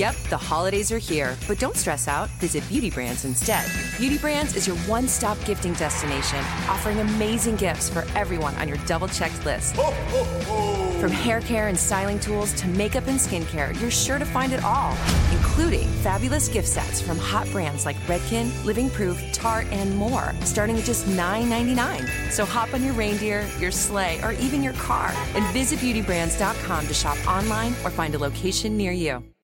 Yep, the holidays are here, but don't stress out. Visit Beauty Brands instead. Beauty Brands is your one stop gifting destination, offering amazing gifts for everyone on your double checked list. From hair care and styling tools to makeup and skincare, you're sure to find it all, including fabulous gift sets from hot brands like Redken, Living Proof, Tarte, and more, starting at just $9.99. So hop on your reindeer, your sleigh, or even your car and visit beautybrands.com to shop online or find a location near you.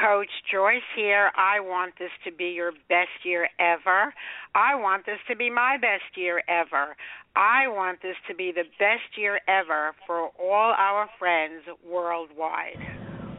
Coach Joyce here. I want this to be your best year ever. I want this to be my best year ever. I want this to be the best year ever for all our friends worldwide.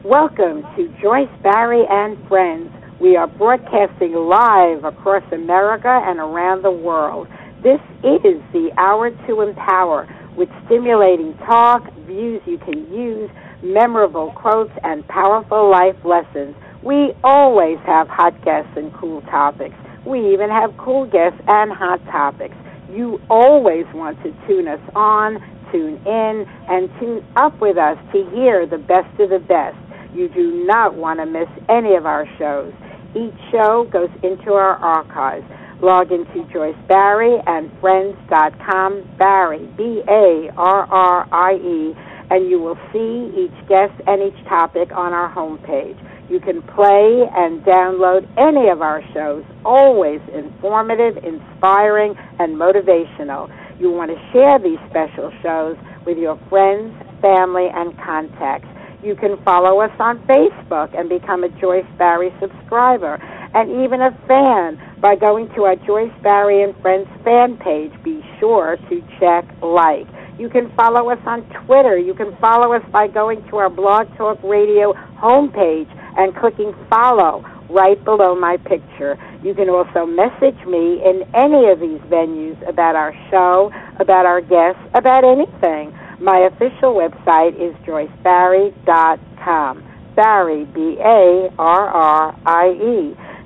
Welcome to Joyce Barrie and Friends. We are broadcasting live across America and around the world. This is the Hour to Empower with stimulating talk, views you can use memorable quotes, and powerful life lessons. We always have hot guests and cool topics. We even have cool guests and hot topics. You always want to tune us on, tune in, and tune up with us to hear the best of the best. You do not want to miss any of our shows. Each show goes into our archives. Log into Joyce Barrie and Friends.com, Barrie, B A R R I E and you will see each guest and each topic on our homepage. You can play and download any of our shows, always informative, inspiring, and motivational. You want to share these special shows with your friends, family, and contacts. You can follow us on Facebook and become a Joyce Barrie subscriber and even a fan by going to our Joyce Barrie and Friends fan page. Be sure to check like. You can follow us on Twitter. You can follow us by going to our Blog Talk Radio homepage and clicking follow right below my picture. You can also message me in any of these venues about our show, about our guests, about anything. My official website is joycebarrie.com. Barrie, B A R R I E.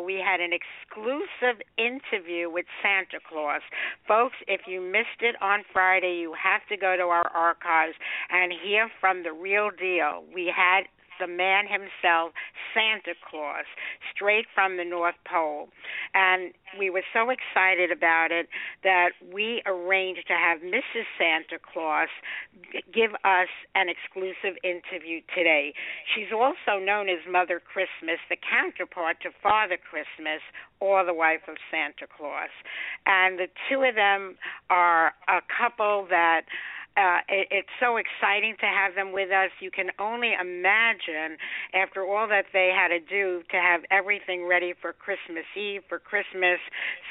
We had an exclusive interview with Santa Claus. Folks, if you missed it on Friday, you have to go to our archives and hear from the real deal. We had the man himself, Santa Claus, straight from the North Pole. And we were so excited about it that we arranged to have Mrs. Santa Claus give us an exclusive interview today. She's also known as Mother Christmas, the counterpart to Father Christmas or the wife of Santa Claus. And the two of them are a couple that uh, it, it's so exciting to have them with us. You can only imagine, after all that they had to do, to have everything ready for Christmas Eve, for Christmas.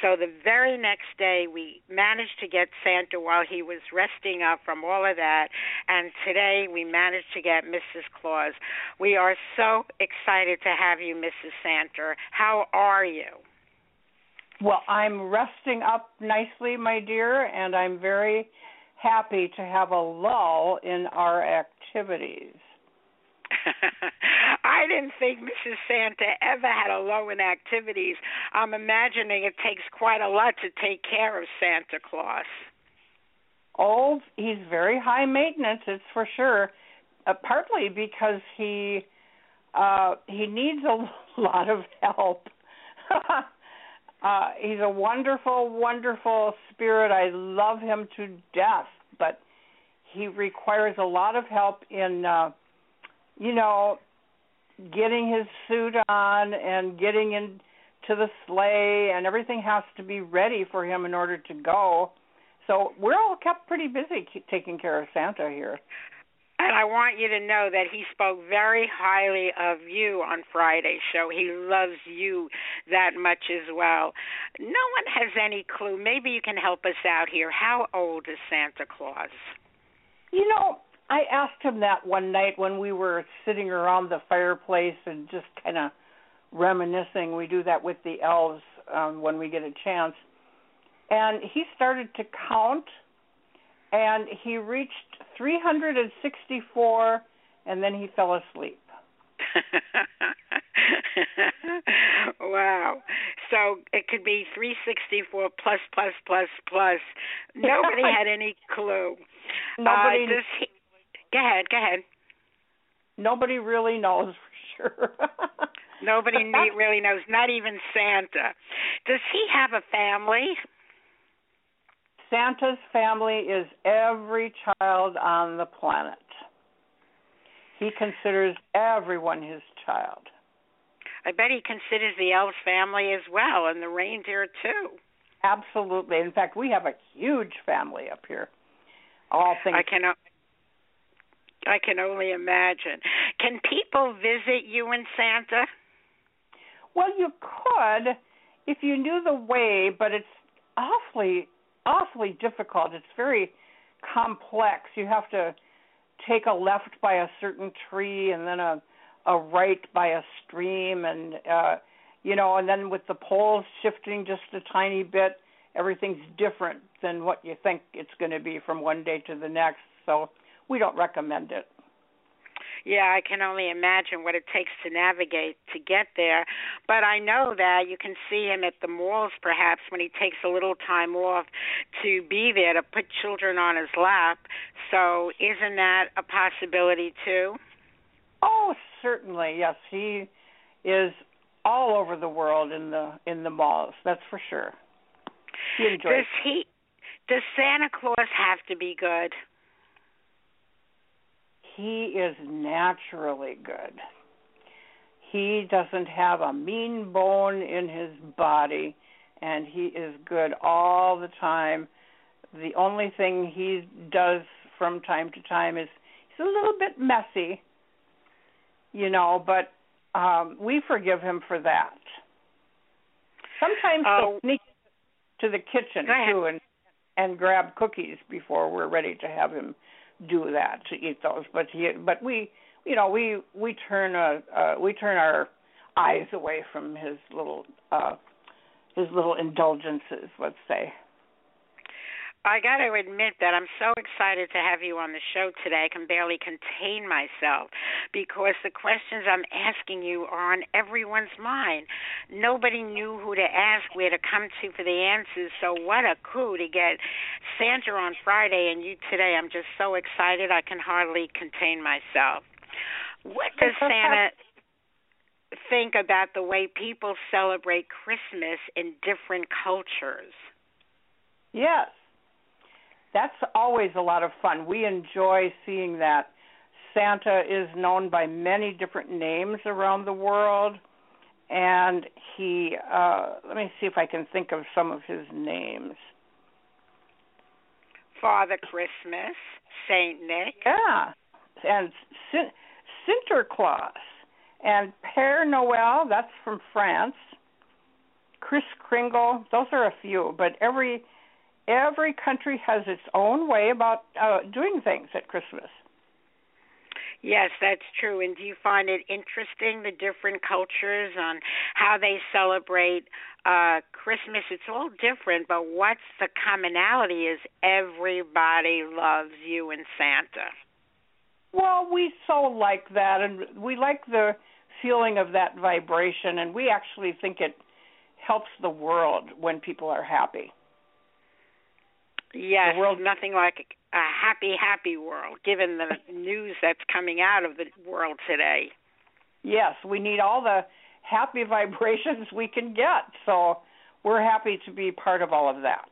So the very next day, we managed to get Santa while he was resting up from all of that. And today, we managed to get Mrs. Claus. We are so excited to have you, Mrs. Santa. How are you? Well, I'm resting up nicely, my dear, and I'm very happy to have a lull in our activities. I didn't think Mrs. Santa ever had a lull in activities. I'm imagining it takes quite a lot to take care of Santa Claus. Oh, he's very high maintenance, it's for sure. Uh, partly because he uh he needs a lot of help. Uh, he's a wonderful, wonderful spirit. I love him to death, but he requires a lot of help in, uh, you know, getting his suit on and getting into the sleigh, and everything has to be ready for him in order to go. So we're all kept pretty busy taking care of Santa here. And I want you to know that he spoke very highly of you on Friday's show. He loves you that much as well. No one has any clue. Maybe you can help us out here. How old is Santa Claus? You know, I asked him that one night when we were sitting around the fireplace and just kind of reminiscing. We do that with the elves um, when we get a chance. And he started to count and he reached 364 and then he fell asleep. wow. So it could be 364 plus plus plus plus. Nobody had any clue. Nobody. Uh, he, go ahead. Go ahead. Nobody really knows for sure. Nobody really knows. Not even Santa. Does he have a family? Santa's family is every child on the planet. He considers everyone his child. I bet he considers the elves family as well and the reindeer too. Absolutely. In fact, we have a huge family up here. All things I can I can only imagine. Can people visit you and Santa? Well, you could if you knew the way, but it's awfully awfully difficult. It's very complex. You have to take a left by a certain tree and then a a right by a stream and uh you know and then with the poles shifting just a tiny bit everything's different than what you think it's going to be from one day to the next so we don't recommend it yeah, I can only imagine what it takes to navigate to get there. But I know that you can see him at the malls perhaps when he takes a little time off to be there to put children on his lap. So isn't that a possibility too? Oh, certainly. Yes, he is all over the world in the in the malls. That's for sure. He enjoys. Does he? Does Santa Claus have to be good? He is naturally good. He doesn't have a mean bone in his body, and he is good all the time. The only thing he does from time to time is he's a little bit messy, you know, but um we forgive him for that. Sometimes uh, he'll sneak to the kitchen too and and grab cookies before we're ready to have him do that to eat those. But he, but we, you know, we we turn a uh, we turn our eyes away from his little uh his little indulgences, let's say. I got to admit that I'm so excited to have you on the show today. I can barely contain myself because the questions I'm asking you are on everyone's mind. Nobody knew who to ask, where to come to for the answers. So, what a coup to get Santa on Friday and you today. I'm just so excited I can hardly contain myself. What does Santa think about the way people celebrate Christmas in different cultures? Yes. That's always a lot of fun. We enjoy seeing that. Santa is known by many different names around the world and he uh let me see if I can think of some of his names. Father Christmas, Saint Nick. Yeah. And Sinterklaas and Père Noël, that's from France. Kris Kringle, those are a few, but every every country has its own way about uh, doing things at Christmas. Yes, that's true. And do you find it interesting the different cultures on how they celebrate uh Christmas? It's all different, but what's the commonality is everybody loves you and Santa. Well, we so like that and we like the feeling of that vibration and we actually think it helps the world when people are happy. Yes, the world nothing like a happy, happy world, given the news that's coming out of the world today. Yes, we need all the happy vibrations we can get. So we're happy to be part of all of that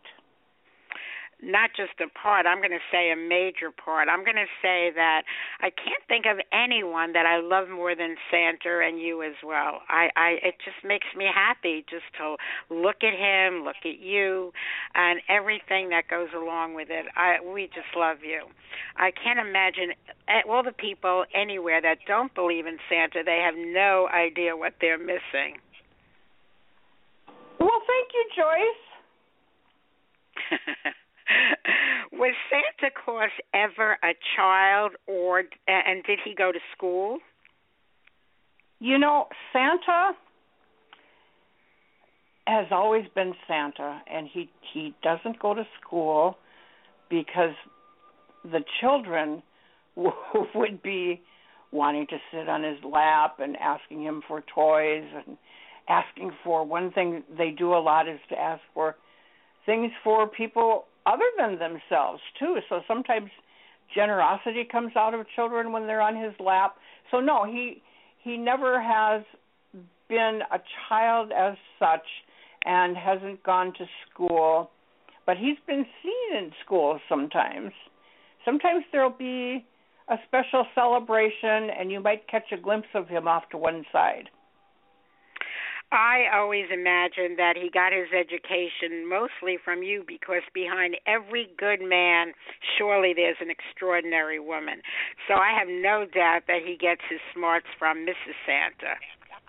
not just a part, I'm going to say a major part. I'm going to say that I can't think of anyone that I love more than Santa and you as well. I I it just makes me happy just to look at him, look at you and everything that goes along with it. I we just love you. I can't imagine eh, all the people anywhere that don't believe in Santa, they have no idea what they're missing. Well, thank you, Joyce. was Santa Claus ever a child, or and did he go to school? You know, Santa has always been Santa, and he he doesn't go to school because the children w- would be wanting to sit on his lap and asking him for toys and asking for one thing they do a lot is to ask for things for people other than themselves too. So sometimes generosity comes out of children when they're on his lap. So no, he he never has been a child as such and hasn't gone to school, but he's been seen in school sometimes. Sometimes there'll be a special celebration and you might catch a glimpse of him off to one side. I always imagined that he got his education mostly from you because behind every good man, surely there's an extraordinary woman. So I have no doubt that he gets his smarts from Mrs. Santa.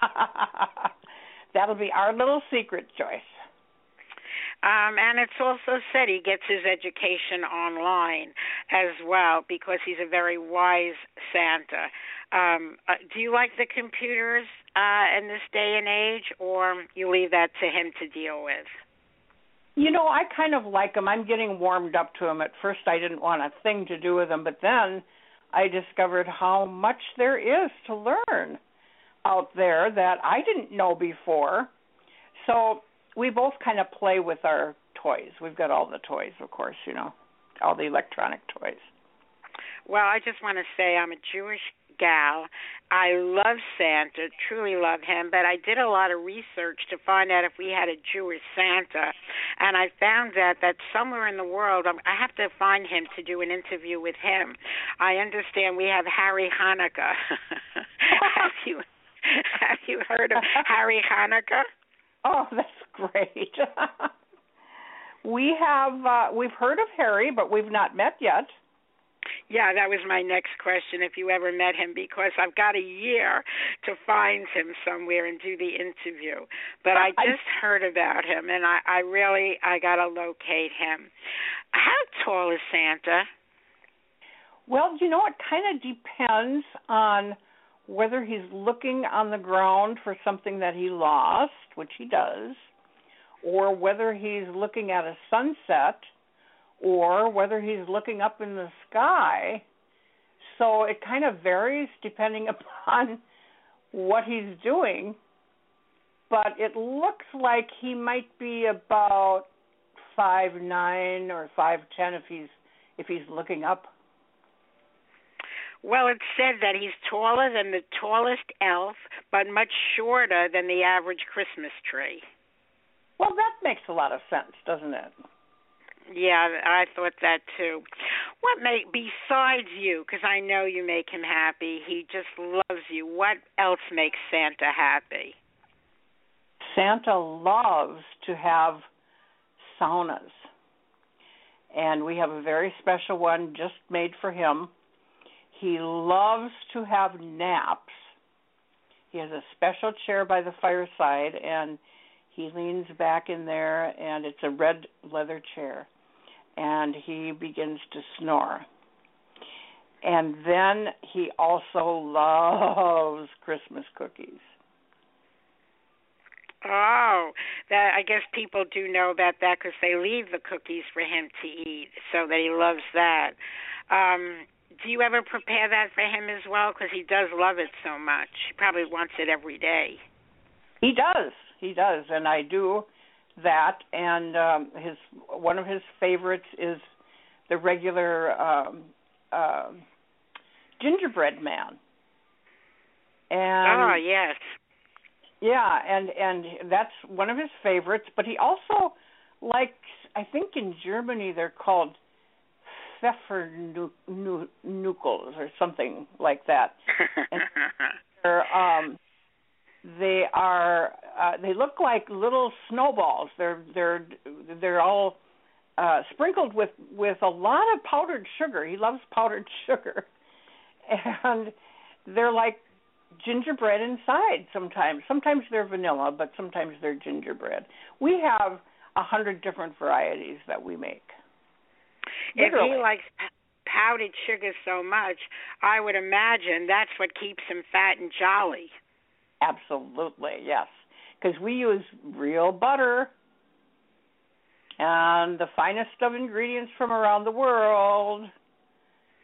That'll be our little secret, Joyce. Um, and it's also said he gets his education online as well because he's a very wise Santa. Um, uh, do you like the computers uh, in this day and age, or you leave that to him to deal with? You know, I kind of like him. I'm getting warmed up to him. At first, I didn't want a thing to do with him, but then I discovered how much there is to learn out there that I didn't know before. So we both kind of play with our toys. We've got all the toys, of course, you know, all the electronic toys. Well, I just want to say I'm a Jewish gal. I love Santa, truly love him, but I did a lot of research to find out if we had a Jewish Santa, and I found out that somewhere in the world, um, I have to find him to do an interview with him. I understand we have Harry Hanukkah. have you have you heard of Harry Hanukkah? Oh, that's great. we have uh we've heard of Harry, but we've not met yet. Yeah, that was my next question. If you ever met him, because I've got a year to find him somewhere and do the interview. But I just I, heard about him, and I, I really I got to locate him. How tall is Santa? Well, you know, it kind of depends on whether he's looking on the ground for something that he lost, which he does, or whether he's looking at a sunset or whether he's looking up in the sky. So it kind of varies depending upon what he's doing. But it looks like he might be about five nine or five ten if he's if he's looking up. Well, it's said that he's taller than the tallest elf, but much shorter than the average Christmas tree. Well, that makes a lot of sense, doesn't it? Yeah, I thought that too. What make besides you? Because I know you make him happy. He just loves you. What else makes Santa happy? Santa loves to have saunas, and we have a very special one just made for him. He loves to have naps. He has a special chair by the fireside, and he leans back in there, and it's a red leather chair and he begins to snore. And then he also loves Christmas cookies. Oh, that I guess people do know about that because they leave the cookies for him to eat, so that he loves that. Um, do you ever prepare that for him as well? Because he does love it so much. He probably wants it every day. He does. He does, and I do that, and um, his one of his favorites is the regular um, uh, gingerbread man. And oh yes, yeah, and and that's one of his favorites. But he also likes, I think in Germany they're called Pfeffernuckels or something like that. and they're um they are uh, they look like little snowballs. They're they're they're all uh, sprinkled with with a lot of powdered sugar. He loves powdered sugar, and they're like gingerbread inside. Sometimes sometimes they're vanilla, but sometimes they're gingerbread. We have a hundred different varieties that we make. Literally. If he likes powdered sugar so much, I would imagine that's what keeps him fat and jolly. Absolutely, yes. Because we use real butter and the finest of ingredients from around the world.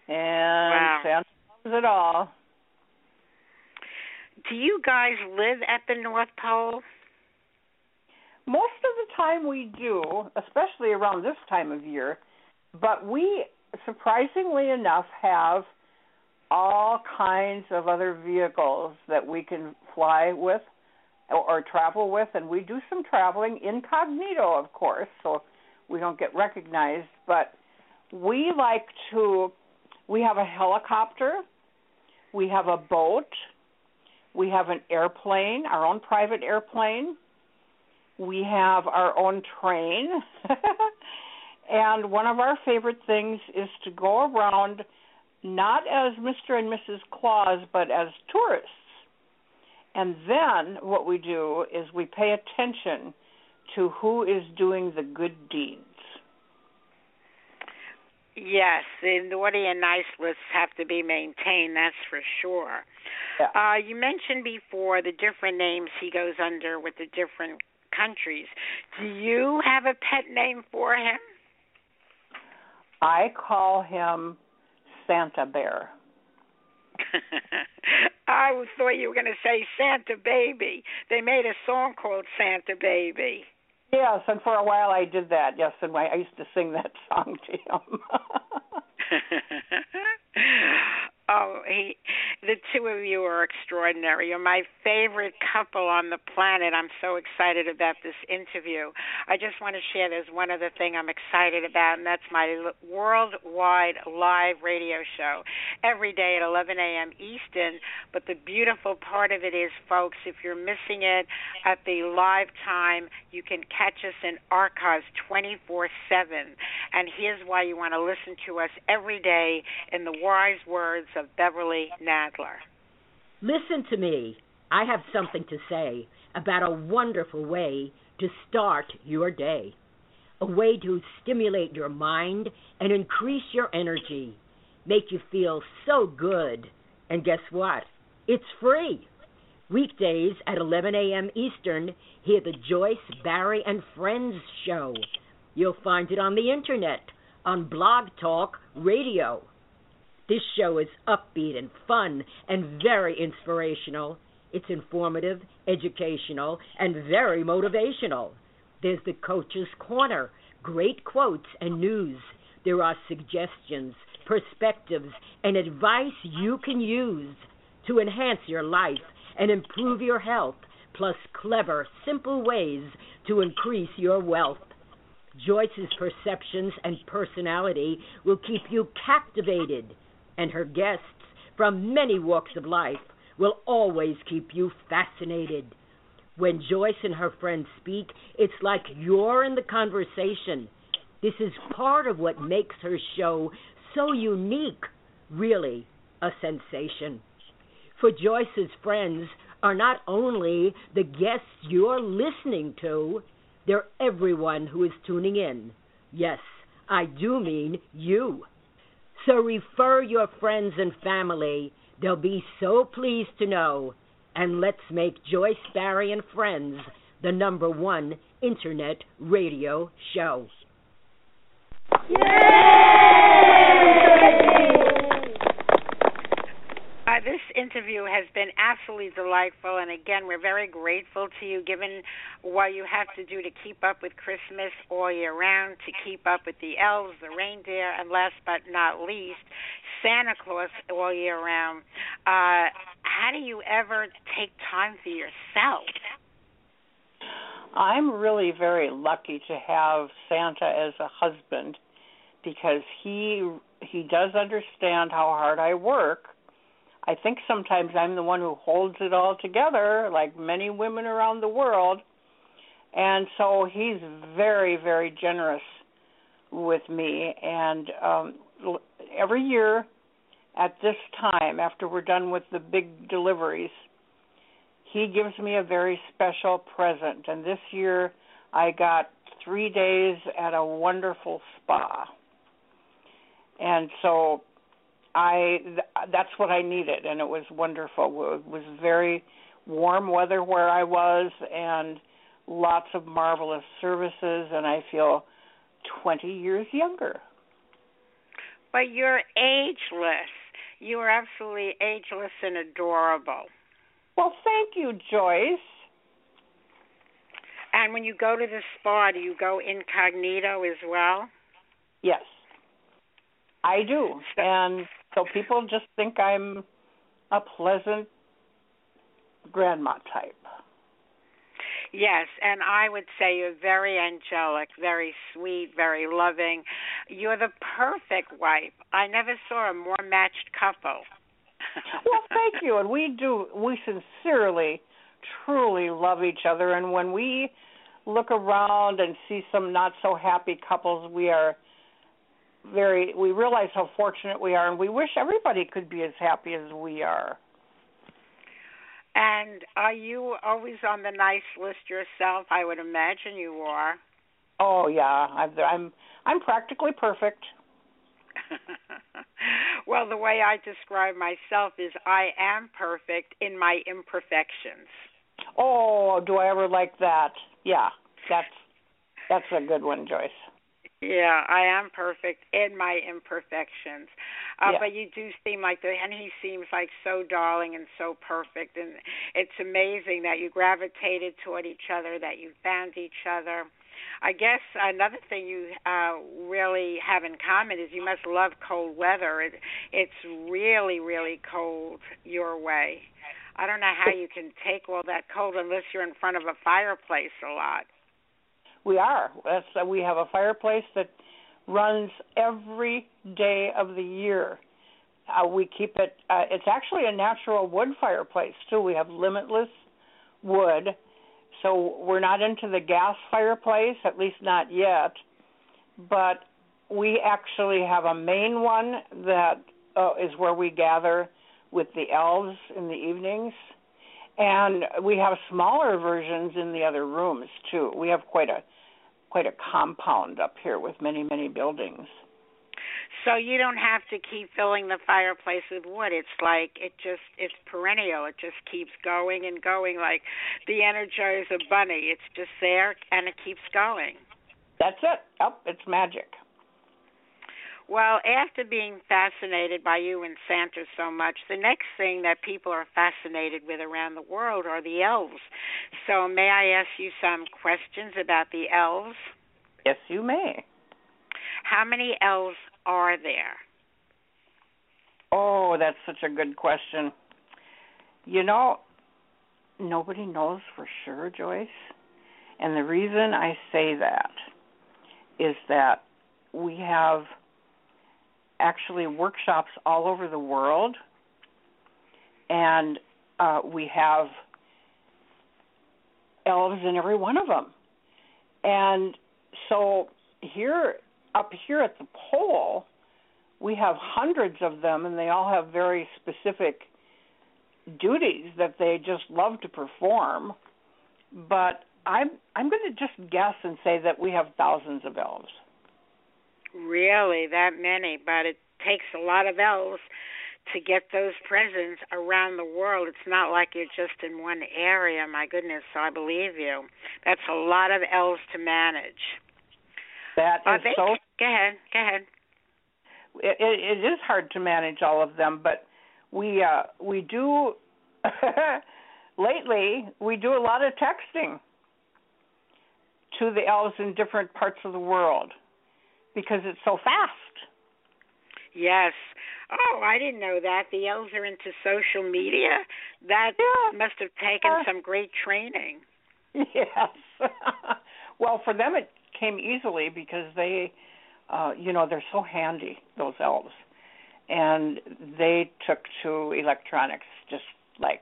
And wow. Santa loves it all. Do you guys live at the North Pole? Most of the time we do, especially around this time of year. But we, surprisingly enough, have all kinds of other vehicles that we can fly with or, or travel with, and we do some traveling incognito, of course, so we don't get recognized. But we like to. We have a helicopter, we have a boat, we have an airplane, our own private airplane. We have our own train. and one of our favorite things is to go around not as Mr. and Mrs. Claus, but as tourists. And then what we do is we pay attention to who is doing the good deeds. Yes, the naughty and nice lists have to be maintained, that's for sure. Yeah. Uh, you mentioned before the different names he goes under with the different countries. Do you have a pet name for him? I call him Santa Bear. I thought you were going to say Santa Baby. They made a song called Santa Baby. Yes, and for a while I did that. Yes, and I used to sing that song to him. Oh, he, the two of you are extraordinary. You're my favorite couple on the planet. I'm so excited about this interview. I just want to share there's one other thing I'm excited about, and that's my worldwide live radio show every day at 11 a.m. Eastern. But the beautiful part of it is, folks, if you're missing it at the live time, you can catch us in archives 24 7. And here's why you want to listen to us every day in the wise words of Beverly Nadler. Listen to me. I have something to say about a wonderful way to start your day. A way to stimulate your mind and increase your energy. Make you feel so good. And guess what? It's free. Weekdays at 11 a.m. Eastern, hear the Joyce, Barrie, and Friends show. You'll find it on the internet on Blog Talk Radio. This show is upbeat and fun and very inspirational. It's informative, educational, and very motivational. There's the Coach's Corner, great quotes and news. There are suggestions, perspectives, and advice you can use to enhance your life and improve your health, plus clever, simple ways to increase your wealth. Joyce's perceptions and personality will keep you captivated, and her guests from many walks of life will always keep you fascinated. When Joyce and her friends speak, it's like you're in the conversation. This is part of what makes her show so unique, really a sensation. For Joyce's friends are not only the guests you're listening to, they're everyone who is tuning in. Yes, I do mean you. So refer your friends and family. They'll be so pleased to know. And let's make Joyce Barrie and Friends the number one internet radio show. Uh, this interview has been absolutely delightful, and again, we're very grateful to you, given what you have to do to keep up with Christmas all year round, to keep up with the elves, the reindeer, and last but not least, Santa Claus all year round. Uh, how do you ever take time for yourself? I'm really very lucky to have Santa as a husband because he he does understand how hard I work. I think sometimes I'm the one who holds it all together, like many women around the world. And so he's very, very generous with me. And um, every year at this time, after we're done with the big deliveries, he gives me a very special present. And this year I got three days at a wonderful spa and so I that's what I needed, and it was wonderful. It was very warm weather where I was, and lots of marvelous services, and I feel 20 years younger. But you're ageless. You are absolutely ageless and adorable. Well, thank you, Joyce. And when you go to the spa, do you go incognito as well? Yes. I do, and so people just think I'm a pleasant grandma type. Yes, and I would say you're very angelic, very sweet, very loving. You're the perfect wife. I never saw a more matched couple. well, thank you. And we do we sincerely truly love each other and when we look around and see some not so happy couples, we are very we realize how fortunate we are and we wish everybody could be as happy as we are. And are you always on the nice list yourself? I would imagine you are. Oh yeah. I'm i'm i'm practically perfect. Well the way i describe myself is i am perfect in my imperfections. Oh do i ever like that? Yeah that's that's a good one joyce yeah, I am perfect in my imperfections. Uh, yeah. But you do seem like the, and he seems like so darling and so perfect, and it's amazing that you gravitated toward each other, that you found each other. I guess another thing you uh, really have in common is you must love cold weather. It, it's really, really cold your way. I don't know how you can take all that cold unless you're in front of a fireplace a lot. We are. That's, uh, we have a fireplace that runs every day of the year. Uh, we keep it. Uh, it's actually a natural wood fireplace too. We have limitless wood, so we're not into the gas fireplace, at least not yet. But we actually have a main one that uh, is where we gather with the elves in the evenings, and we have smaller versions in the other rooms too. We have quite a quite a compound up here with many many buildings. So you don't have to keep filling the fireplace with wood. It's like it just it's perennial. It just keeps going and going like the Energizer bunny. It's just there and it keeps going. That's it. Yep, it's magic. Well, after being fascinated by you and Santa so much, the next thing that people are fascinated with around the world are the elves. So, may I ask you some questions about the elves? Yes, you may. How many elves are there? Oh, that's such a good question. You know, nobody knows for sure, Joyce. And the reason I say that is that we have actually workshops all over the world, and uh, we have elves in every one of them. And so here, up here at the pole, we have hundreds of them, and they all have very specific duties that they just love to perform. But I'm I'm going to just guess and say that we have thousands of elves. Really, that many, but it takes a lot of elves to get those presents around the world. It's not like you're just in one area. My goodness, so I believe you. That's a lot of elves to manage. That is they, so. Go ahead. Go ahead. It, it, it is hard to manage all of them, but we uh, we do. lately, we do a lot of texting to the elves in different parts of the world because it's so fast. Yes. Oh, I didn't know that. The elves are into social media. That yeah. must have taken uh, some great training. Yes. well, for them it came easily because they uh you know, they're so handy, those elves. And they took to electronics just like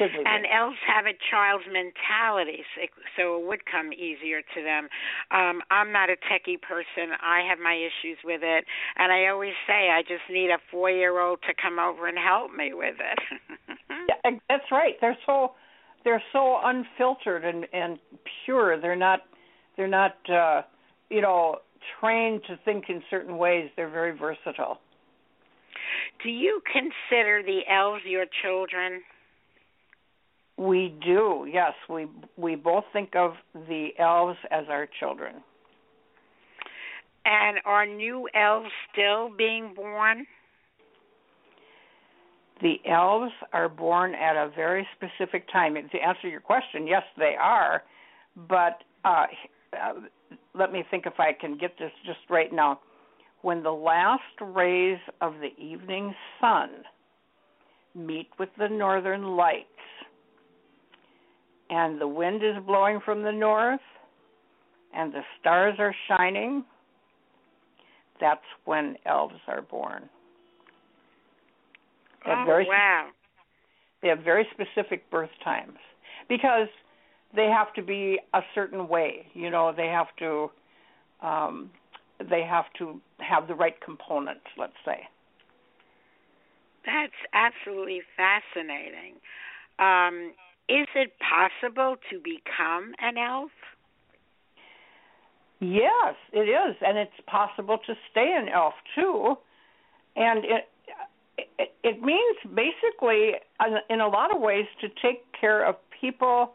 and elves have a child's mentality, so it would come easier to them. Um, I'm not a techie person. I have my issues with it, and I always say I just need a four-year-old to come over and help me with it. yeah, that's right. They're so they're so unfiltered and and pure. They're not they're not uh, you know trained to think in certain ways. They're very versatile. Do you consider the elves your children? We do, yes. We we both think of the elves as our children. And are new elves still being born? The elves are born at a very specific time. To answer your question, yes, they are. But uh, uh, let me think if I can get this just right now. When the last rays of the evening sun meet with the northern lights, and the wind is blowing from the north and the stars are shining, that's when elves are born. They oh, very, wow. They have very specific birth times because they have to be a certain way. You know, they have to um they have to have the right components, let's say. That's absolutely fascinating. Um, is it possible to become an elf? Yes, it is, and it's possible to stay an elf too. And it it, it means basically, in a lot of ways, to take care of people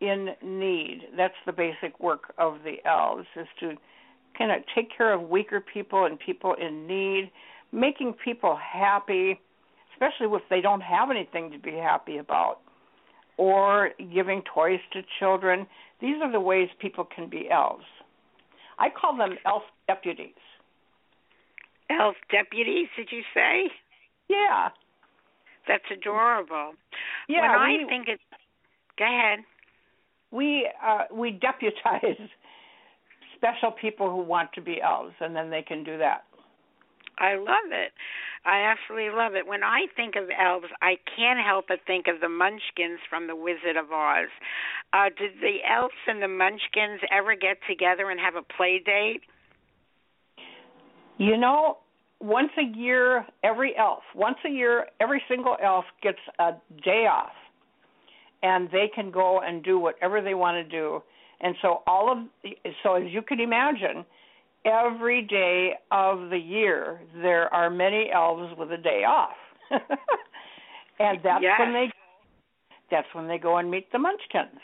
in need. That's the basic work of the elves: is to kind of take care of weaker people and people in need, making people happy, especially if they don't have anything to be happy about or giving toys to children. These are the ways people can be elves. I call them elf deputies. Elf deputies, did you say? Yeah. That's adorable. Yeah, when we, I think it go ahead. We uh we deputize special people who want to be elves and then they can do that. I love it. I absolutely love it. When I think of elves, I can't help but think of the Munchkins from The Wizard of Oz. Uh, did the elves and the Munchkins ever get together and have a play date? You know, once a year, every elf, once a year, every single elf gets a day off. And they can go and do whatever they want to do. And so all of so as you can imagine, every day of the year there are many elves with a day off. and that's yes. when they that's when they go and meet the munchkins.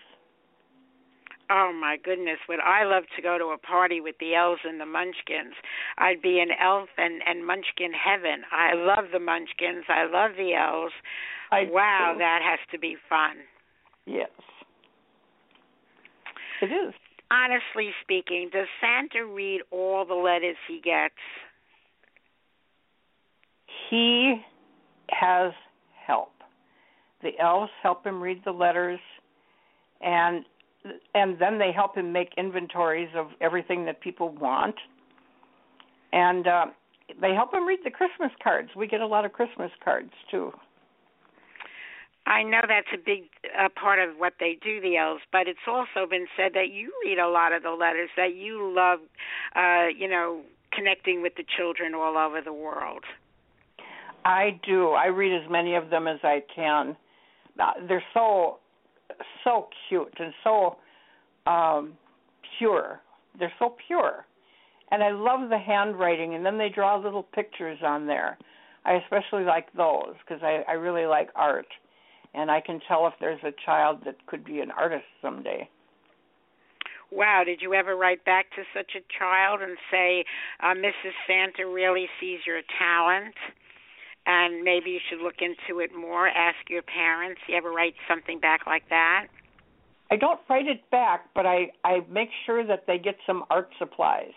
Oh my goodness, would I love to go to a party with the elves and the munchkins. I'd be in elf and and munchkin heaven. I love the munchkins. I love the elves. I wow, do. that has to be fun. Yes. It is. Honestly speaking, does Santa read all the letters he gets? He has help. The elves help him read the letters and and then they help him make inventories of everything that people want. And uh they help him read the Christmas cards. We get a lot of Christmas cards too. I know that's a big uh, part of what they do, the elves, but it's also been said that you read a lot of the letters, that you love, uh, you know, connecting with the children all over the world. I do. I read as many of them as I can. Uh, they're so so cute and so um pure. They're so pure. And I love the handwriting and then they draw little pictures on there. I especially like those because I I really like art and I can tell if there's a child that could be an artist someday. Wow, did you ever write back to such a child and say, uh, Mrs. Santa really sees your talent? and maybe you should look into it more. Ask your parents. You ever write something back like that? I don't write it back, but I I make sure that they get some art supplies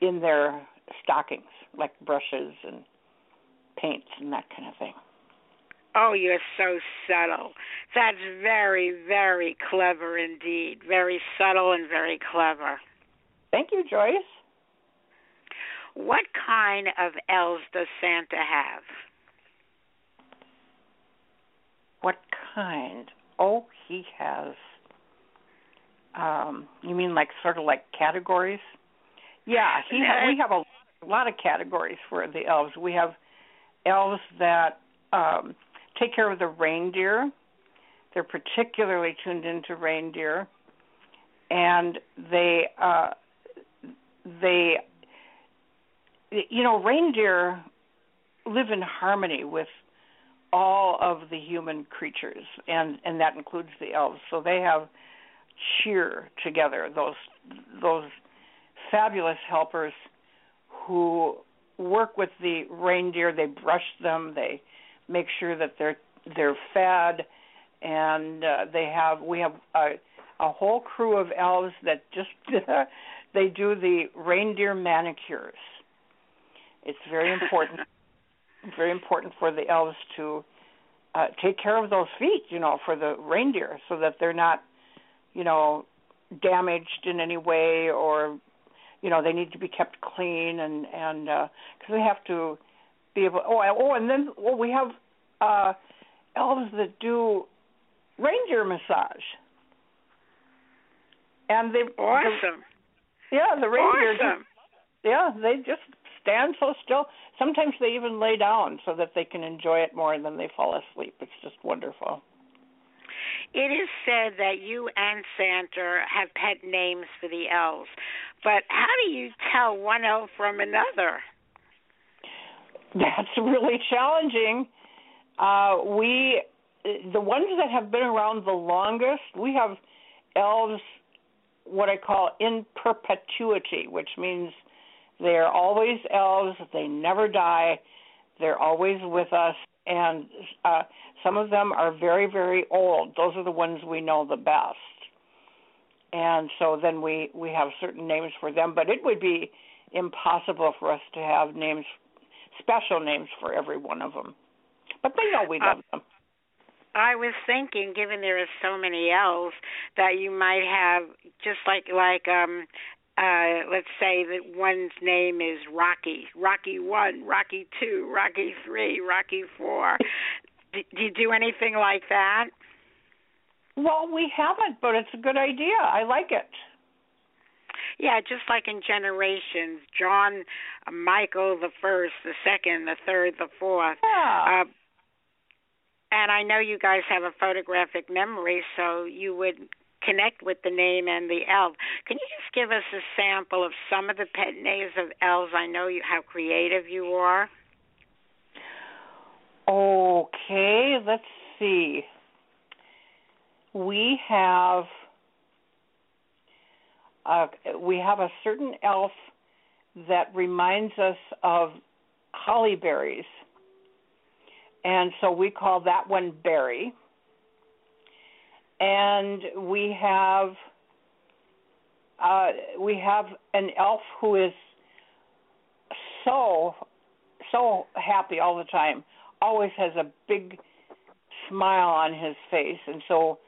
in their stockings, like brushes and paints and that kind of thing. Oh, you're so subtle. That's very, very clever indeed. Very subtle and very clever. Thank you, Joyce. What kind of elves does Santa have? What kind? Oh, he has. Um, you mean like sort of like categories? Yeah, he ha- we have a lot of categories for the elves. We have elves that um take care of the reindeer. They're particularly tuned into reindeer, and they uh, they you know reindeer live in harmony with all of the human creatures, and and that includes the elves. So they have cheer together. Those those fabulous helpers who work with the reindeer. They brush them. They make sure that they're they're fed, and uh, they have we have a, a whole crew of elves that just they do the reindeer manicures. It's very important, very important for the elves to uh, take care of those feet, you know, for the reindeer, so that they're not, you know, damaged in any way, or, you know, they need to be kept clean, and and because uh, they have to be able. Oh, oh, and then well, we have uh, elves that do reindeer massage, and they awesome. The, yeah, the reindeer. Awesome. Just, yeah, they just stand so still. Sometimes they even lay down so that they can enjoy it more, and then they fall asleep. It's just wonderful. It is said that you and Santa have pet names for the elves, but how do you tell one elf from another? That's really challenging. Uh, we, the ones that have been around the longest, we have elves, what I call in perpetuity, which means they're always elves. They never die. They're always with us, and uh, some of them are very, very old. Those are the ones we know the best. And so then we we have certain names for them, but it would be impossible for us to have names, special names for every one of them. But they know we love uh, them. I was thinking, given there are so many elves, that you might have just like like um uh, let's say that one's name is Rocky, Rocky One, Rocky Two, Rocky Three, Rocky Four. do, do you do anything like that? Well, we haven't, but it's a good idea. I like it. Yeah, just like in generations, John, uh, Michael the first, the second, the third, the fourth. Yeah. Uh, and I know you guys have a photographic memory, so you would connect with the name and the elf. Can you just give us a sample of some of the pet names of elves? I know you how creative you are. Okay, let's see. We have uh, we have a certain elf that reminds us of holly berries, and so we call that one berry. And we have uh, we have an elf who is so so happy all the time, always has a big smile on his face, and so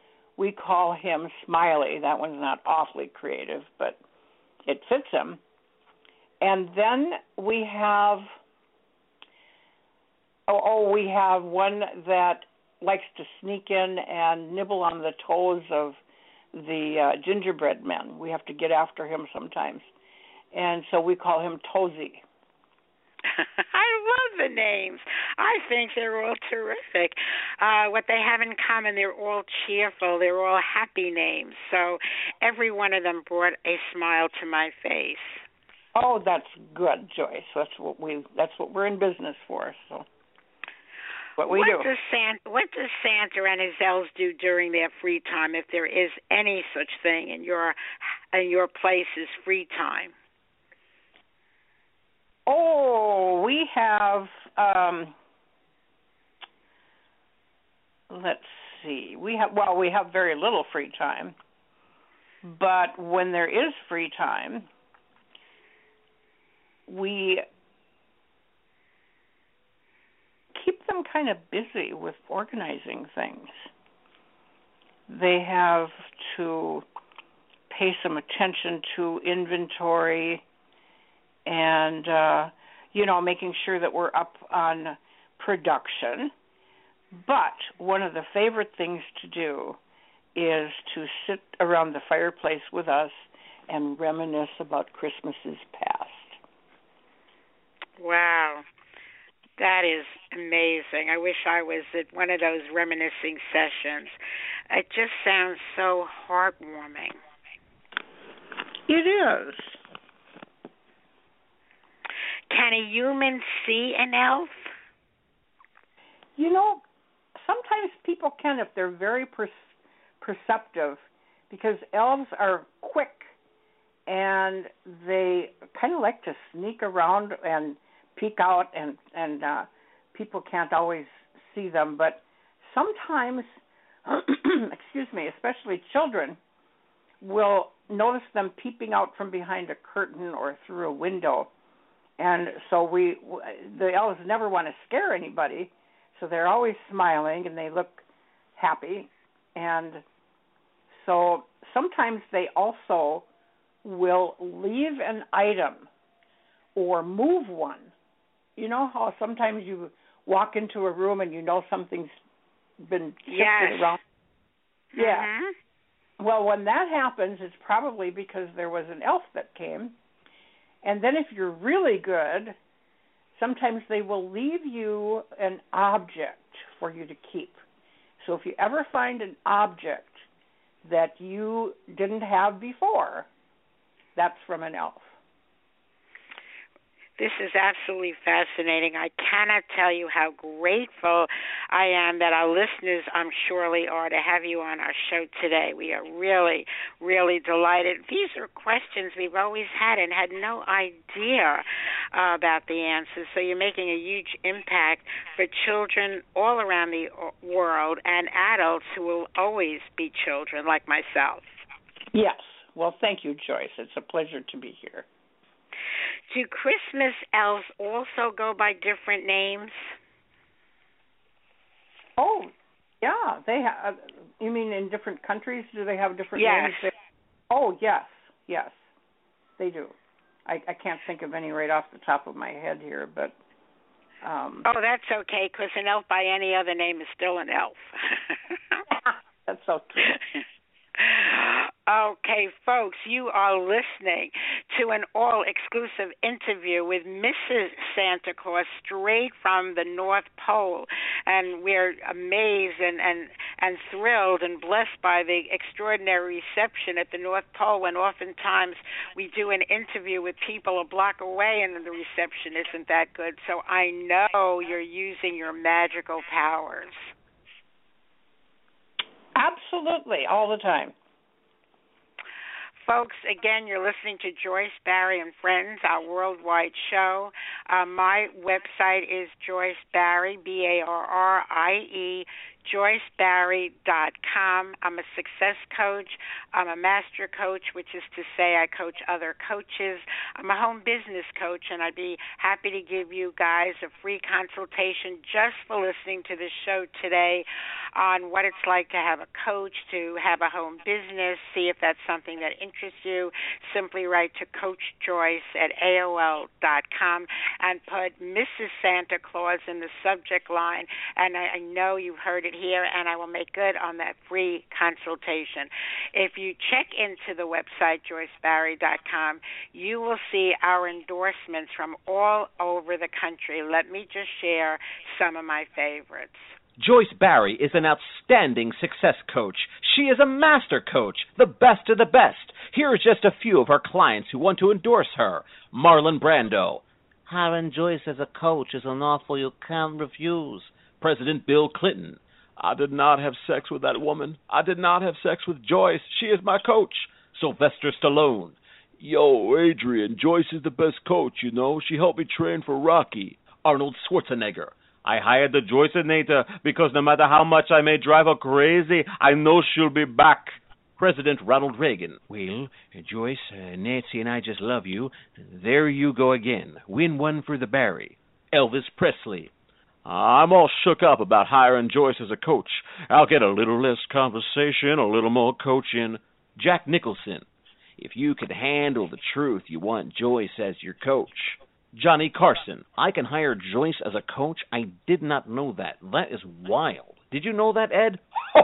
we call him Smiley. That one's not awfully creative, but it fits him. And then we have oh, oh we have one that likes to sneak in and nibble on the toes of the uh, gingerbread men. We have to get after him sometimes. And so we call him Tozy. I love the names. I think they're all terrific. Uh, what they have in common, they're all cheerful. They're all happy names. So every one of them brought a smile to my face. Oh, that's good, Joyce. That's what we. That's what we're in business for. So. What we what do. Does Santa, what does Santa and his elves do during their free time, if there is any such thing in your in your place is free time? Oh, we have. um Let's see. We have well, we have very little free time, but when there is free time, we keep them kind of busy with organizing things. They have to pay some attention to inventory and uh, you know making sure that we're up on production. But one of the favorite things to do is to sit around the fireplace with us and reminisce about Christmases past. Wow. That is amazing. I wish I was at one of those reminiscing sessions. It just sounds so heartwarming. It is. Can a human see an elf? You know, sometimes people can if they're very per- perceptive, because elves are quick and they kind of like to sneak around and peek out, and and uh, people can't always see them. But sometimes, excuse me, especially children will notice them peeping out from behind a curtain or through a window and so we the elves never want to scare anybody. So they're always smiling and they look happy. And so sometimes they also will leave an item or move one. You know how sometimes you walk into a room and you know something's been shifted yes. around? Yeah. Mm-hmm. well when that happens it's probably because there was an elf that came and then if you're really good, sometimes they will leave you an object for you to keep. So if you ever find an object that you didn't have before, that's from an elf. This is absolutely fascinating. I cannot tell you how grateful I am that our listeners, I'm surely are, to have you on our show today. We are really, really delighted. These are questions we've always had and had no idea uh, about the answers. So you're making a huge impact for children all around the world and adults who will always be children, like myself. Yes. Well, thank you, Joyce. It's a pleasure to be here. Do Christmas elves also go by different names? Oh, yeah. They have. You mean in different countries? Do they have different yes. names? Oh, yes, yes, they do. I, I can't think of any right off the top of my head here, but. Um, oh, that's okay, because an elf by any other name is still an elf. that's so true. Okay, folks, you are listening to an all exclusive interview with Mrs. Santa Claus straight from the North Pole. And we're amazed and, and, and thrilled and blessed by the extraordinary reception at the North Pole when oftentimes we do an interview with people a block away and the reception isn't that good. So I know you're using your magical powers. Absolutely, all the time. Folks, again, you're listening to Joyce Barrie and Friends, our worldwide show. Uh, my website is Joyce Barrie, B A R R I E joycebarrie.com. I'm a success coach. I'm a master coach, which is to say I coach other coaches. I'm a home business coach, and I'd be happy to give you guys a free consultation just for listening to this show today on what it's like to have a coach, to have a home business, see if that's something that interests you. Simply write to Coach Joyce at AOL.com and put Mrs. Santa Claus in the subject line. And I, I know you've heard it here, and I will make good on that free consultation. If you check into the website, joycebarrie.com, you will see our endorsements from all over the country. Let me just share some of my favorites. Joyce Barrie is an outstanding success coach. She is a master coach, the best of the best. Here are just a few of her clients who want to endorse her. Marlon Brando. Hiring Joyce as a coach is an offer you can't refuse. President Bill Clinton. I did not have sex with that woman. I did not have sex with Joyce. She is my coach. Sylvester Stallone. Yo, Adrian, Joyce is the best coach, you know. She helped me train for Rocky. Arnold Schwarzenegger. I hired the Joyceinator because no matter how much I may drive her crazy, I know she'll be back. President Ronald Reagan. Well, Joyce, uh, Nancy, and I just love you. There you go again. Win one for the Barrie. Elvis Presley. I'm all shook up about hiring Joyce as a coach. I'll get a little less conversation, a little more coaching. Jack Nicholson. If you can handle the truth, you want Joyce as your coach. Johnny Carson. I can hire Joyce as a coach. I did not know that. That is wild. Did you know that, Ed?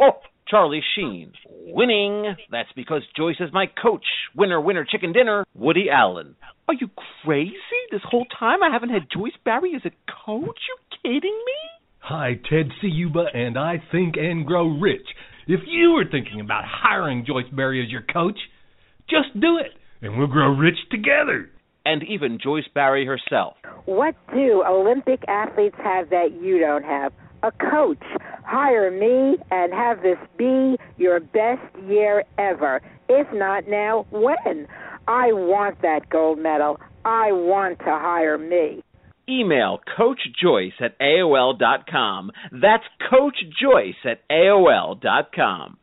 Charlie Sheen. Winning. That's because Joyce is my coach. Winner, winner, chicken dinner. Woody Allen. Are you crazy? This whole time I haven't had Joyce Barrie as a coach? You kidding me? Hi, Ted Ciuba, and I think and grow rich. If you were thinking about hiring Joyce Barrie as your coach, just do it, and we'll grow rich together and even Joyce Barrie herself. What do Olympic athletes have that you don't have? A coach. Hire me and have this be your best year ever. If not now, when? I want that gold medal. I want to hire me. Email Coach Joyce at AOL.com. That's Coach Joyce at AOL.com.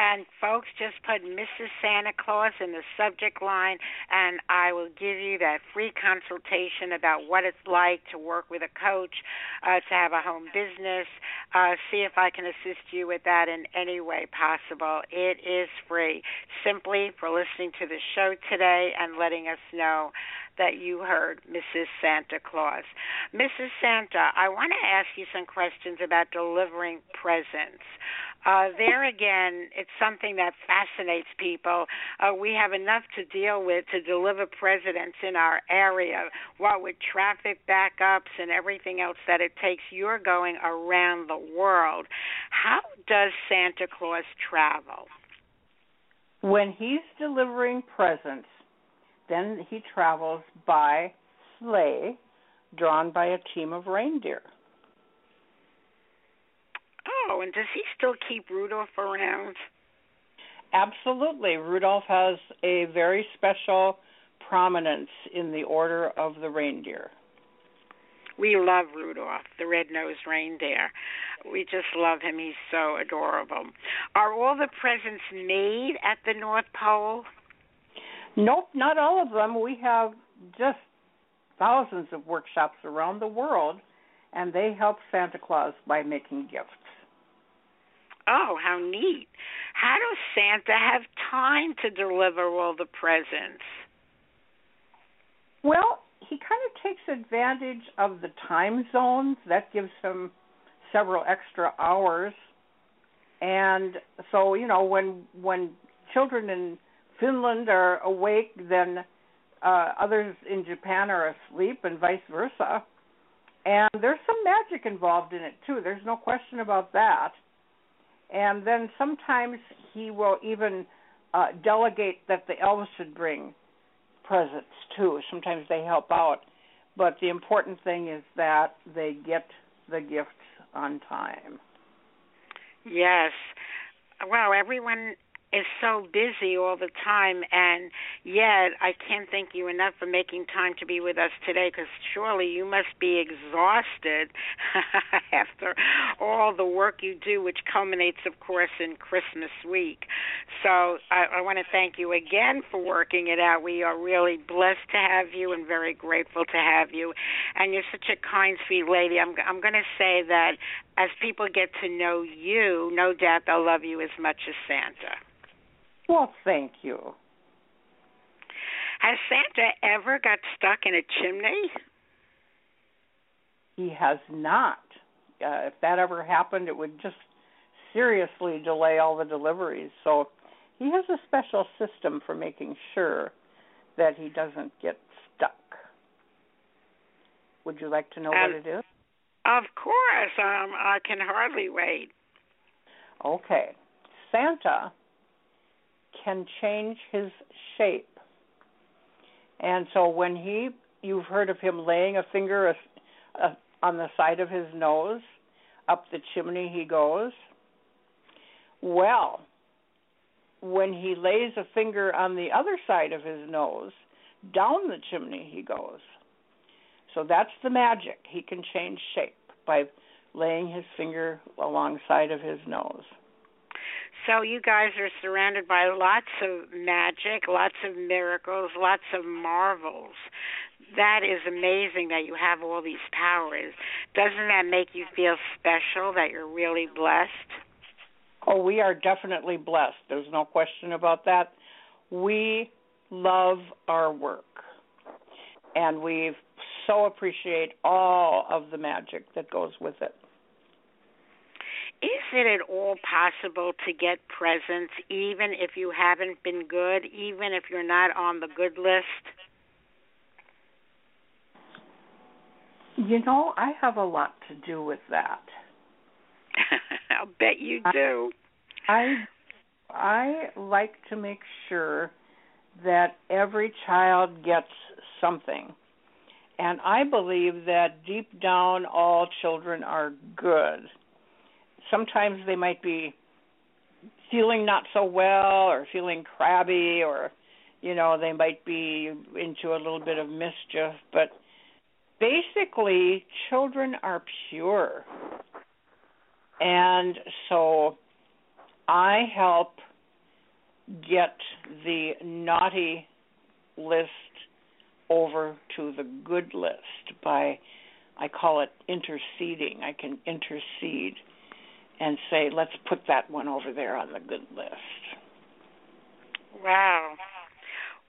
And folks, just put Mrs. Santa Claus in the subject line, and I will give you that free consultation about what it's like to work with a coach, uh, to have a home business. Uh, see if I can assist you with that in any way possible. It is free, simply for listening to the show today and letting us know that you heard Mrs. Santa Claus. Mrs. Santa, I want to ask you some questions about delivering presents. Uh, there again, it's something that fascinates people. Uh, we have enough to deal with to deliver presidents in our area. What with traffic backups and everything else that it takes, you're going around the world. How does Santa Claus travel? When he's delivering presents, then he travels by sleigh drawn by a team of reindeer. Oh, and does he still keep Rudolph around? Absolutely. Rudolph has a very special prominence in the order of the reindeer. We love Rudolph, the red-nosed reindeer. We just love him. He's so adorable. Are all the presents made at the North Pole? Nope, not all of them. We have just thousands of workshops around the world, and they help Santa Claus by making gifts. Oh, how neat. How does Santa have time to deliver all the presents? Well, he kind of takes advantage of the time zones. That gives him several extra hours. And so, you know, when when children in Finland are awake, then uh, others in Japan are asleep, and vice versa. And there's some magic involved in it too. There's no question about that and then sometimes he will even uh, delegate that the elves should bring presents too. Sometimes they help out, but the important thing is that they get the gifts on time. Yes. Well, everyone is so busy all the time, and yet I can't thank you enough for making time to be with us today because surely you must be exhausted after all the work you do, which culminates, of course, in Christmas week. So I, I want to thank you again for working it out. We are really blessed to have you and very grateful to have you. And you're such a kind, sweet lady. I'm, I'm going to say that as people get to know you, no doubt they'll love you as much as Santa. Well, thank you. Has Santa ever got stuck in a chimney? He has not. Uh, if that ever happened, it would just seriously delay all the deliveries. So he has a special system for making sure that he doesn't get stuck. Would you like to know um, what it is? Of course. Um, I can hardly wait. Okay. Santa can change his shape. And so when he, you've heard of him laying a finger a, a, on the side of his nose, up the chimney he goes. Well, when he lays a finger on the other side of his nose, down the chimney he goes. So that's the magic. He can change shape by laying his finger alongside of his nose. So you guys are surrounded by lots of magic, lots of miracles, lots of marvels. That is amazing that you have all these powers. Doesn't that make you feel special that you're really blessed? Oh, we are definitely blessed. There's no question about that. We love our work. And we so appreciate all of the magic that goes with it. Is it at all possible to get presents even if you haven't been good, even if you're not on the good list? You know, I have a lot to do with that. I'll bet you do. I I like to make sure that every child gets something. And I believe that deep down all children are good sometimes they might be feeling not so well or feeling crabby or you know they might be into a little bit of mischief but basically children are pure. And so i help get the naughty list over to the good list by i call it interceding. I can intercede and say, let's put that one over there on the good list. Wow.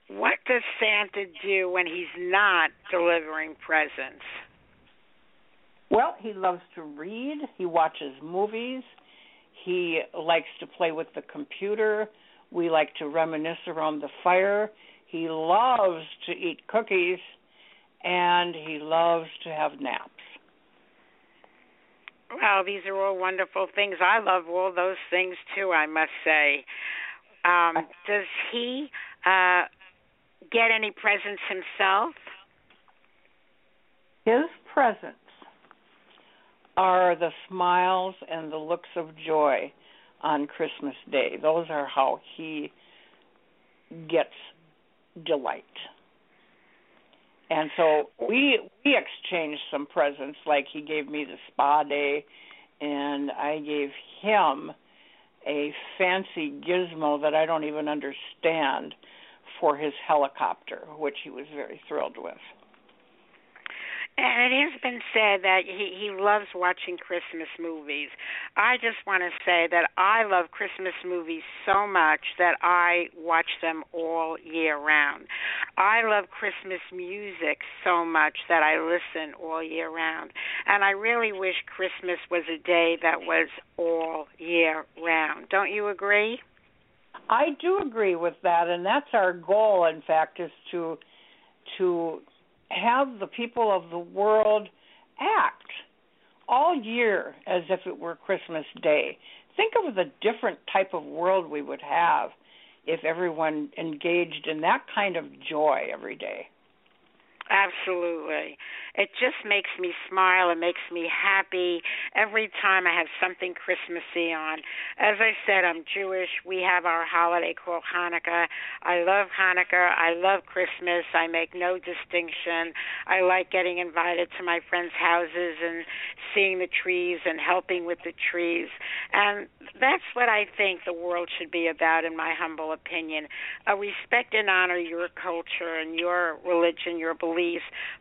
What does Santa do when he's not delivering presents? Well, he loves to read, he watches movies, he likes to play with the computer, we like to reminisce around the fire. He loves to eat cookies and he loves to have naps. Well, these are all wonderful things. I love all those things too. I must say. Um, does he uh, get any presents himself? His presents are the smiles and the looks of joy on Christmas Day. Those are how he gets delight. And so we we exchanged some presents like he gave me the spa day and I gave him a fancy gizmo that I don't even understand for his helicopter, which he was very thrilled with. And it has been said that he he loves watching Christmas movies. I just want to say that I love Christmas movies so much that I watch them all year round. I love Christmas music so much that I listen all year round. And I really wish Christmas was a day that was all year round. Don't you agree? I do agree with that and that's our goal in fact is to to have the people of the world act all year as if it were Christmas Day. Think of the different type of world we would have if everyone engaged in that kind of joy every day. Absolutely. It just makes me smile. It makes me happy every time I have something Christmassy on. As I said, I'm Jewish. We have our holiday called Hanukkah. I love Hanukkah. I love Christmas. I make no distinction. I like getting invited to my friends' houses and seeing the trees and helping with the trees. And that's what I think the world should be about, in my humble opinion. Uh, respect and honor your culture and your religion, your beliefs,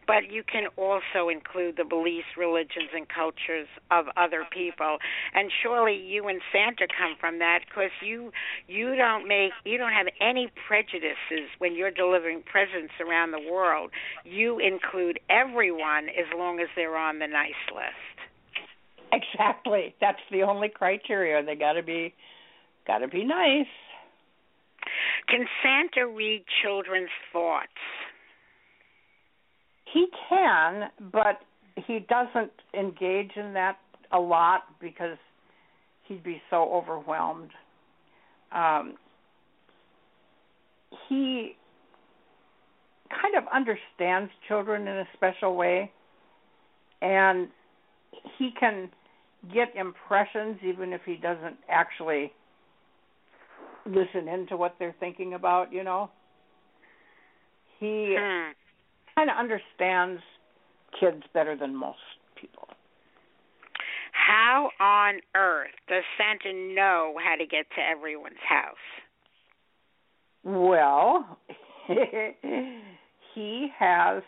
but you can also include the beliefs, religions, and cultures of other people. And surely you and Santa come from that because you you don't make you don't have any prejudices when you're delivering presents around the world. You include everyone as long as they're on the nice list. Exactly. That's the only criteria. They got to be got to be nice. Can Santa read children's thoughts? He can, but he doesn't engage in that a lot because he'd be so overwhelmed. Um, he kind of understands children in a special way, and he can get impressions even if he doesn't actually listen into what they're thinking about, you know. He Hmm. Kind of understands kids better than most people. How on earth does Santa know how to get to everyone's house? Well, he has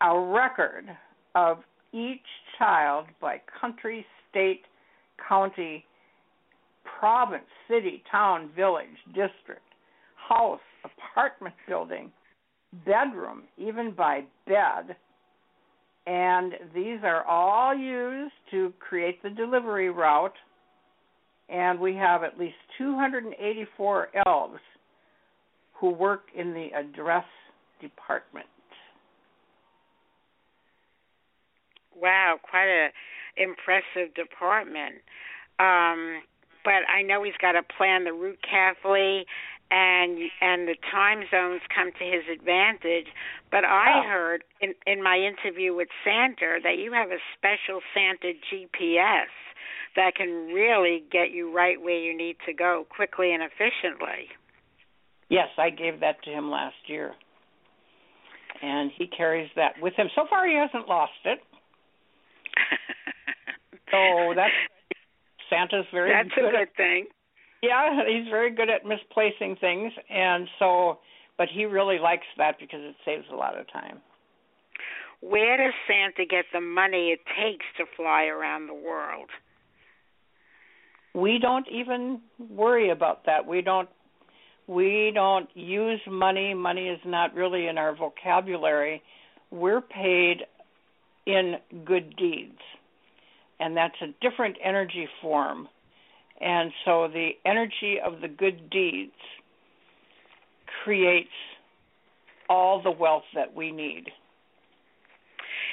a record of each child by country, state, county, province, city, town, village, district, house, apartment building, bedroom, even by bed. And these are all used to create the delivery route. And we have at least 284 elves who work in the address department. Wow, quite a impressive department. Um, but I know he's got to plan the route carefully, and and the time zones come to his advantage. But I Oh. heard in in my interview with Santa that you have a special Santa GPS that can really get you right where you need to go quickly and efficiently. Yes, I gave that to him last year. And he carries that with him. So far, he hasn't lost it. So that's Santa's very That's good. a good thing. Yeah, he's very good at misplacing things, and so, but he really likes that because it saves a lot of time. Where does Santa get the money it takes to fly around the world? We don't even worry about that. We don't we don't use money. Money is not really in our vocabulary. We're paid in good deeds. And that's a different energy form. And so the energy of the good deeds creates all the wealth that we need.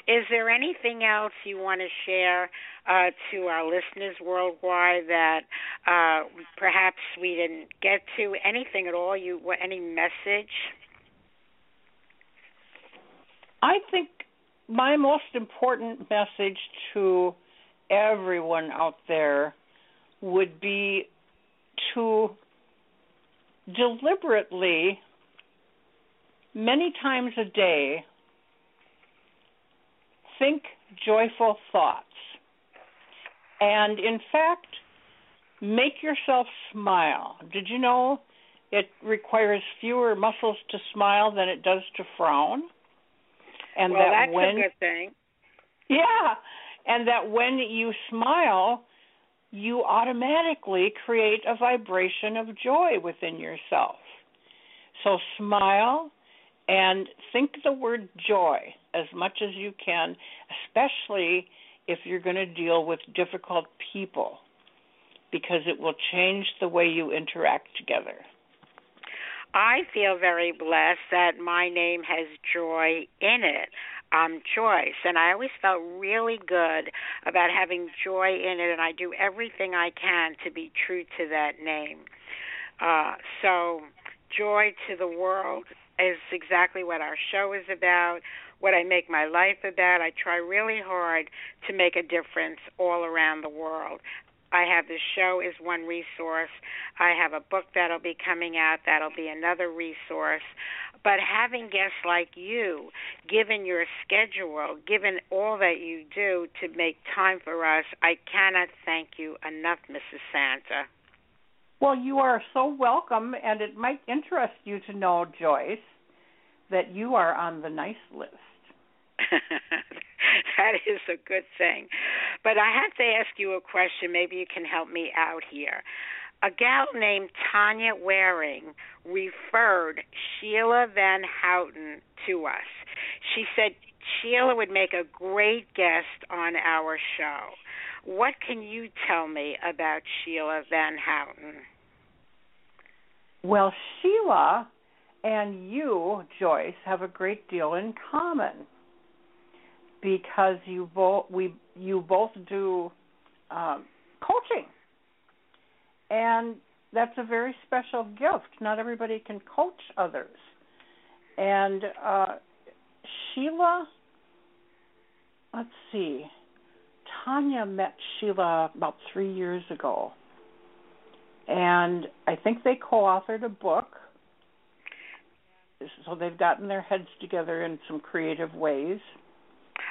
Is there anything else you want to share uh, to our listeners worldwide that uh, perhaps we didn't get to? Anything at all? You any message? I think my most important message to everyone out there would be to deliberately, many times a day, think joyful thoughts. And in fact, make yourself smile. Did you know it requires fewer muscles to smile than it does to frown? And well, that that's when a good thing. yeah, and that when you smile, you automatically create a vibration of joy within yourself. So smile and think the word joy as much as you can, especially if you're going to deal with difficult people, because it will change the way you interact together. I feel very blessed that my name has joy in it. I'm Joyce, and I always felt really good about having joy in it, and I do everything I can to be true to that name. Uh, so, joy to the world, is exactly what our show is about, what I make my life about. I try really hard to make a difference all around the world. I have the show is one resource. I have a book that'll be coming out that'll be another resource. But having guests like you, given your schedule, given all that you do to make time for us, I cannot thank you enough, Mrs. Santa. Well, you are so welcome, and it might interest you to know, Joyce, that you are on the nice list. that is a good thing. But I have to ask you a question. Maybe you can help me out here. A gal named Tanya Waring referred Sheila Van Houten to us. She said Sheila would make a great guest on our show. What can you tell me about Sheila Van Houten? Well, Sheila and you, Joyce, have a great deal in common because you both we you both do um, coaching, and that's a very special gift. Not everybody can coach others, and uh, Sheila. Let's see. Tanya met Sheila about three years ago, and I think they co-authored a book. So they've gotten their heads together in some creative ways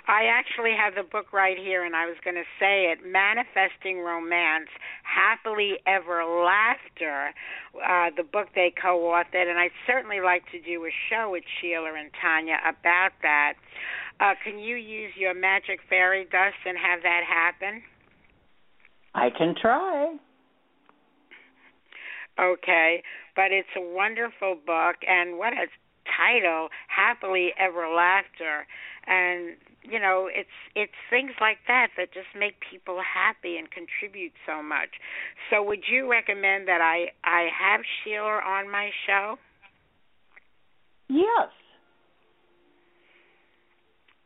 I actually have the book right here, and I was going to say it Manifesting Romance, Happily Ever Laughter, uh, the book they co authored. And I'd certainly like to do a show with Sheila and Tanya about that. Uh, can you use your magic fairy dust and have that happen? I can try. Okay, but it's a wonderful book, and what a title, Happily Ever Laughter. And you know it's it's things like that that just make people happy and contribute so much. So would you recommend that i i have sheila on my show? Yes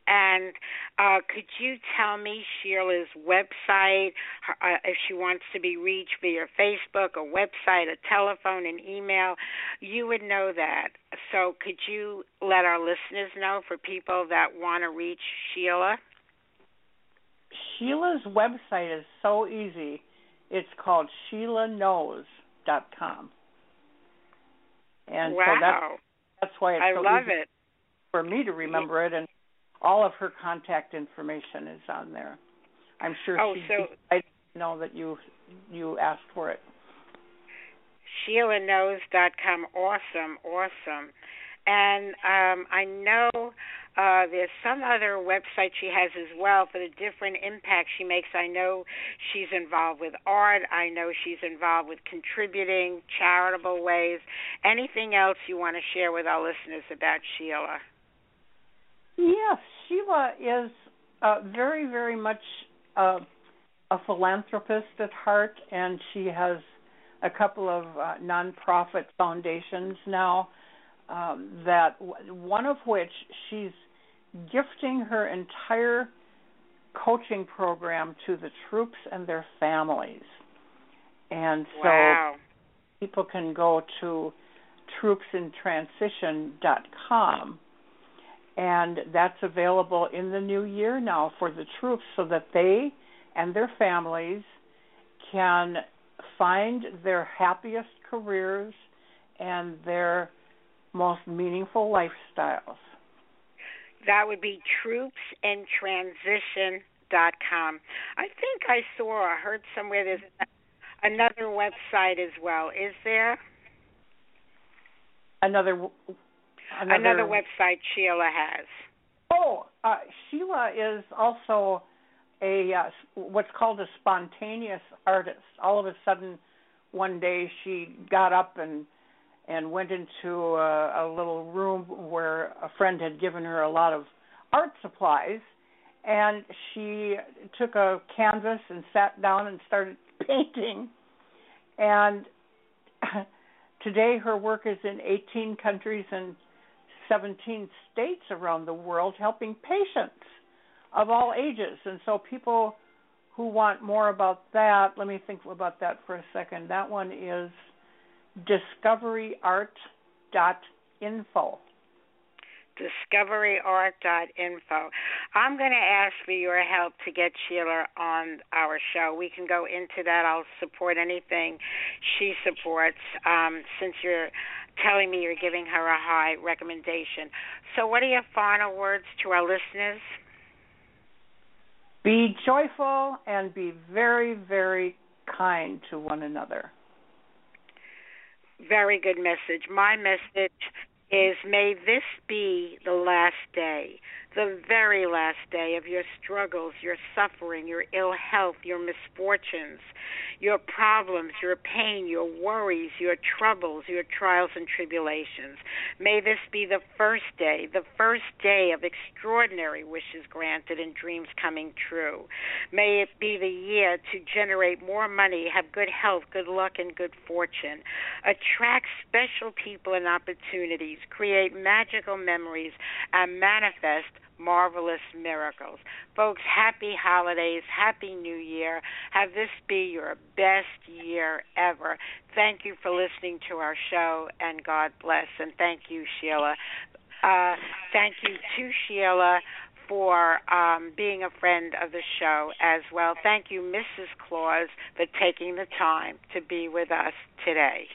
and uh, could you tell me Sheila's website, uh, if she wants to be reached via Facebook, a website, a telephone, an email? You would know that. So could you let our listeners know for people that want to reach Sheila? Sheila's website is so easy. It's called SheilaKnows.com. And wow. so that's, that's why it's I so love easy it. for me to remember it and all of her contact information is on there. I'm sure oh, she so, I know that you you asked for it. SheilaKnows.com. Awesome, awesome. And um, I know uh, there's some other website she has as well for the different impacts she makes. I know she's involved with art. I know she's involved with contributing, charitable ways. Anything else you want to share with our listeners about Sheila? Yes, Sheila is uh, very, very much uh, a philanthropist at heart, and she has a couple of uh, nonprofit foundations now. Um, that one of which she's gifting her entire coaching program to the troops and their families. And so wow. people can go to troopsintransition.com and that's available in the new year now for the troops so that they and their families can find their happiest careers and their most meaningful lifestyles. That would be troopsintransition.com. I think I saw or heard somewhere there's another website as well. Is there? Another Another, another website Sheila has. Oh, uh, Sheila is also a uh, what's called a spontaneous artist. All of a sudden, one day she got up and and went into a, a little room where a friend had given her a lot of art supplies, and she took a canvas and sat down and started painting. And today, her work is in 18 countries and 17 states around the world helping patients of all ages. And so people who want more about that, let me think about that for a second. That one is discoveryart.info. discoveryart.info. I'm going to ask for your help to get Sheila on our show. We can go into that. I'll support anything she supports um, since you're telling me you're giving her a high recommendation. So, what are your final words to our listeners? Be joyful and be very, very kind to one another. Very good message. My message is may this be the last day the very last day of your struggles, your suffering, your ill health, your misfortunes, your problems, your pain, your worries, your troubles, your trials and tribulations. May this be the first day, the first day of extraordinary wishes granted and dreams coming true. May it be the year to generate more money, have good health, good luck, and good fortune. Attract special people and opportunities, create magical memories, and manifest marvelous miracles. Folks, happy holidays, happy new year. Have this be your best year ever. Thank you for listening to our show, and God bless. And thank you, Sheila. Uh, thank you to Sheila for um, being a friend of the show as well. Thank you, Mrs. Claus, for taking the time to be with us today.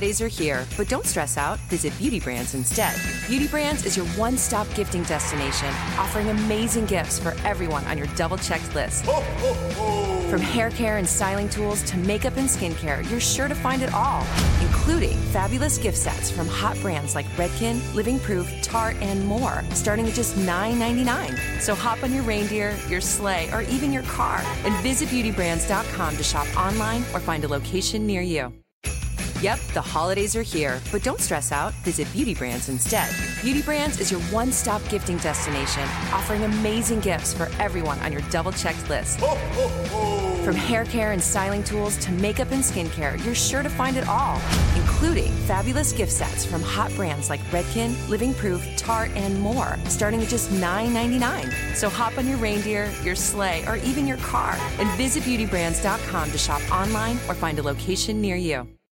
Holidays are here, but don't stress out. Visit Beauty Brands instead. Beauty Brands is your one stop gifting destination, offering amazing gifts for everyone on your double checked list. Ho, ho, ho. From hair care and styling tools to makeup and skincare, you're sure to find it all, including fabulous gift sets from hot brands like Redken, Living Proof, Tarte, and more, starting at just $9.99. So hop on your reindeer, your sleigh, or even your car and visit beautybrands.com to shop online or find a location near you. Yep, the holidays are here, but don't stress out. Visit Beauty Brands instead. Beauty Brands is your one stop gifting destination, offering amazing gifts for everyone on your double checked list. Ho, ho, ho. From hair care and styling tools to makeup and skincare, you're sure to find it all, including fabulous gift sets from hot brands like Redken, Living Proof, Tarte, and more, starting at just $9.99. So hop on your reindeer, your sleigh, or even your car and visit beautybrands.com to shop online or find a location near you.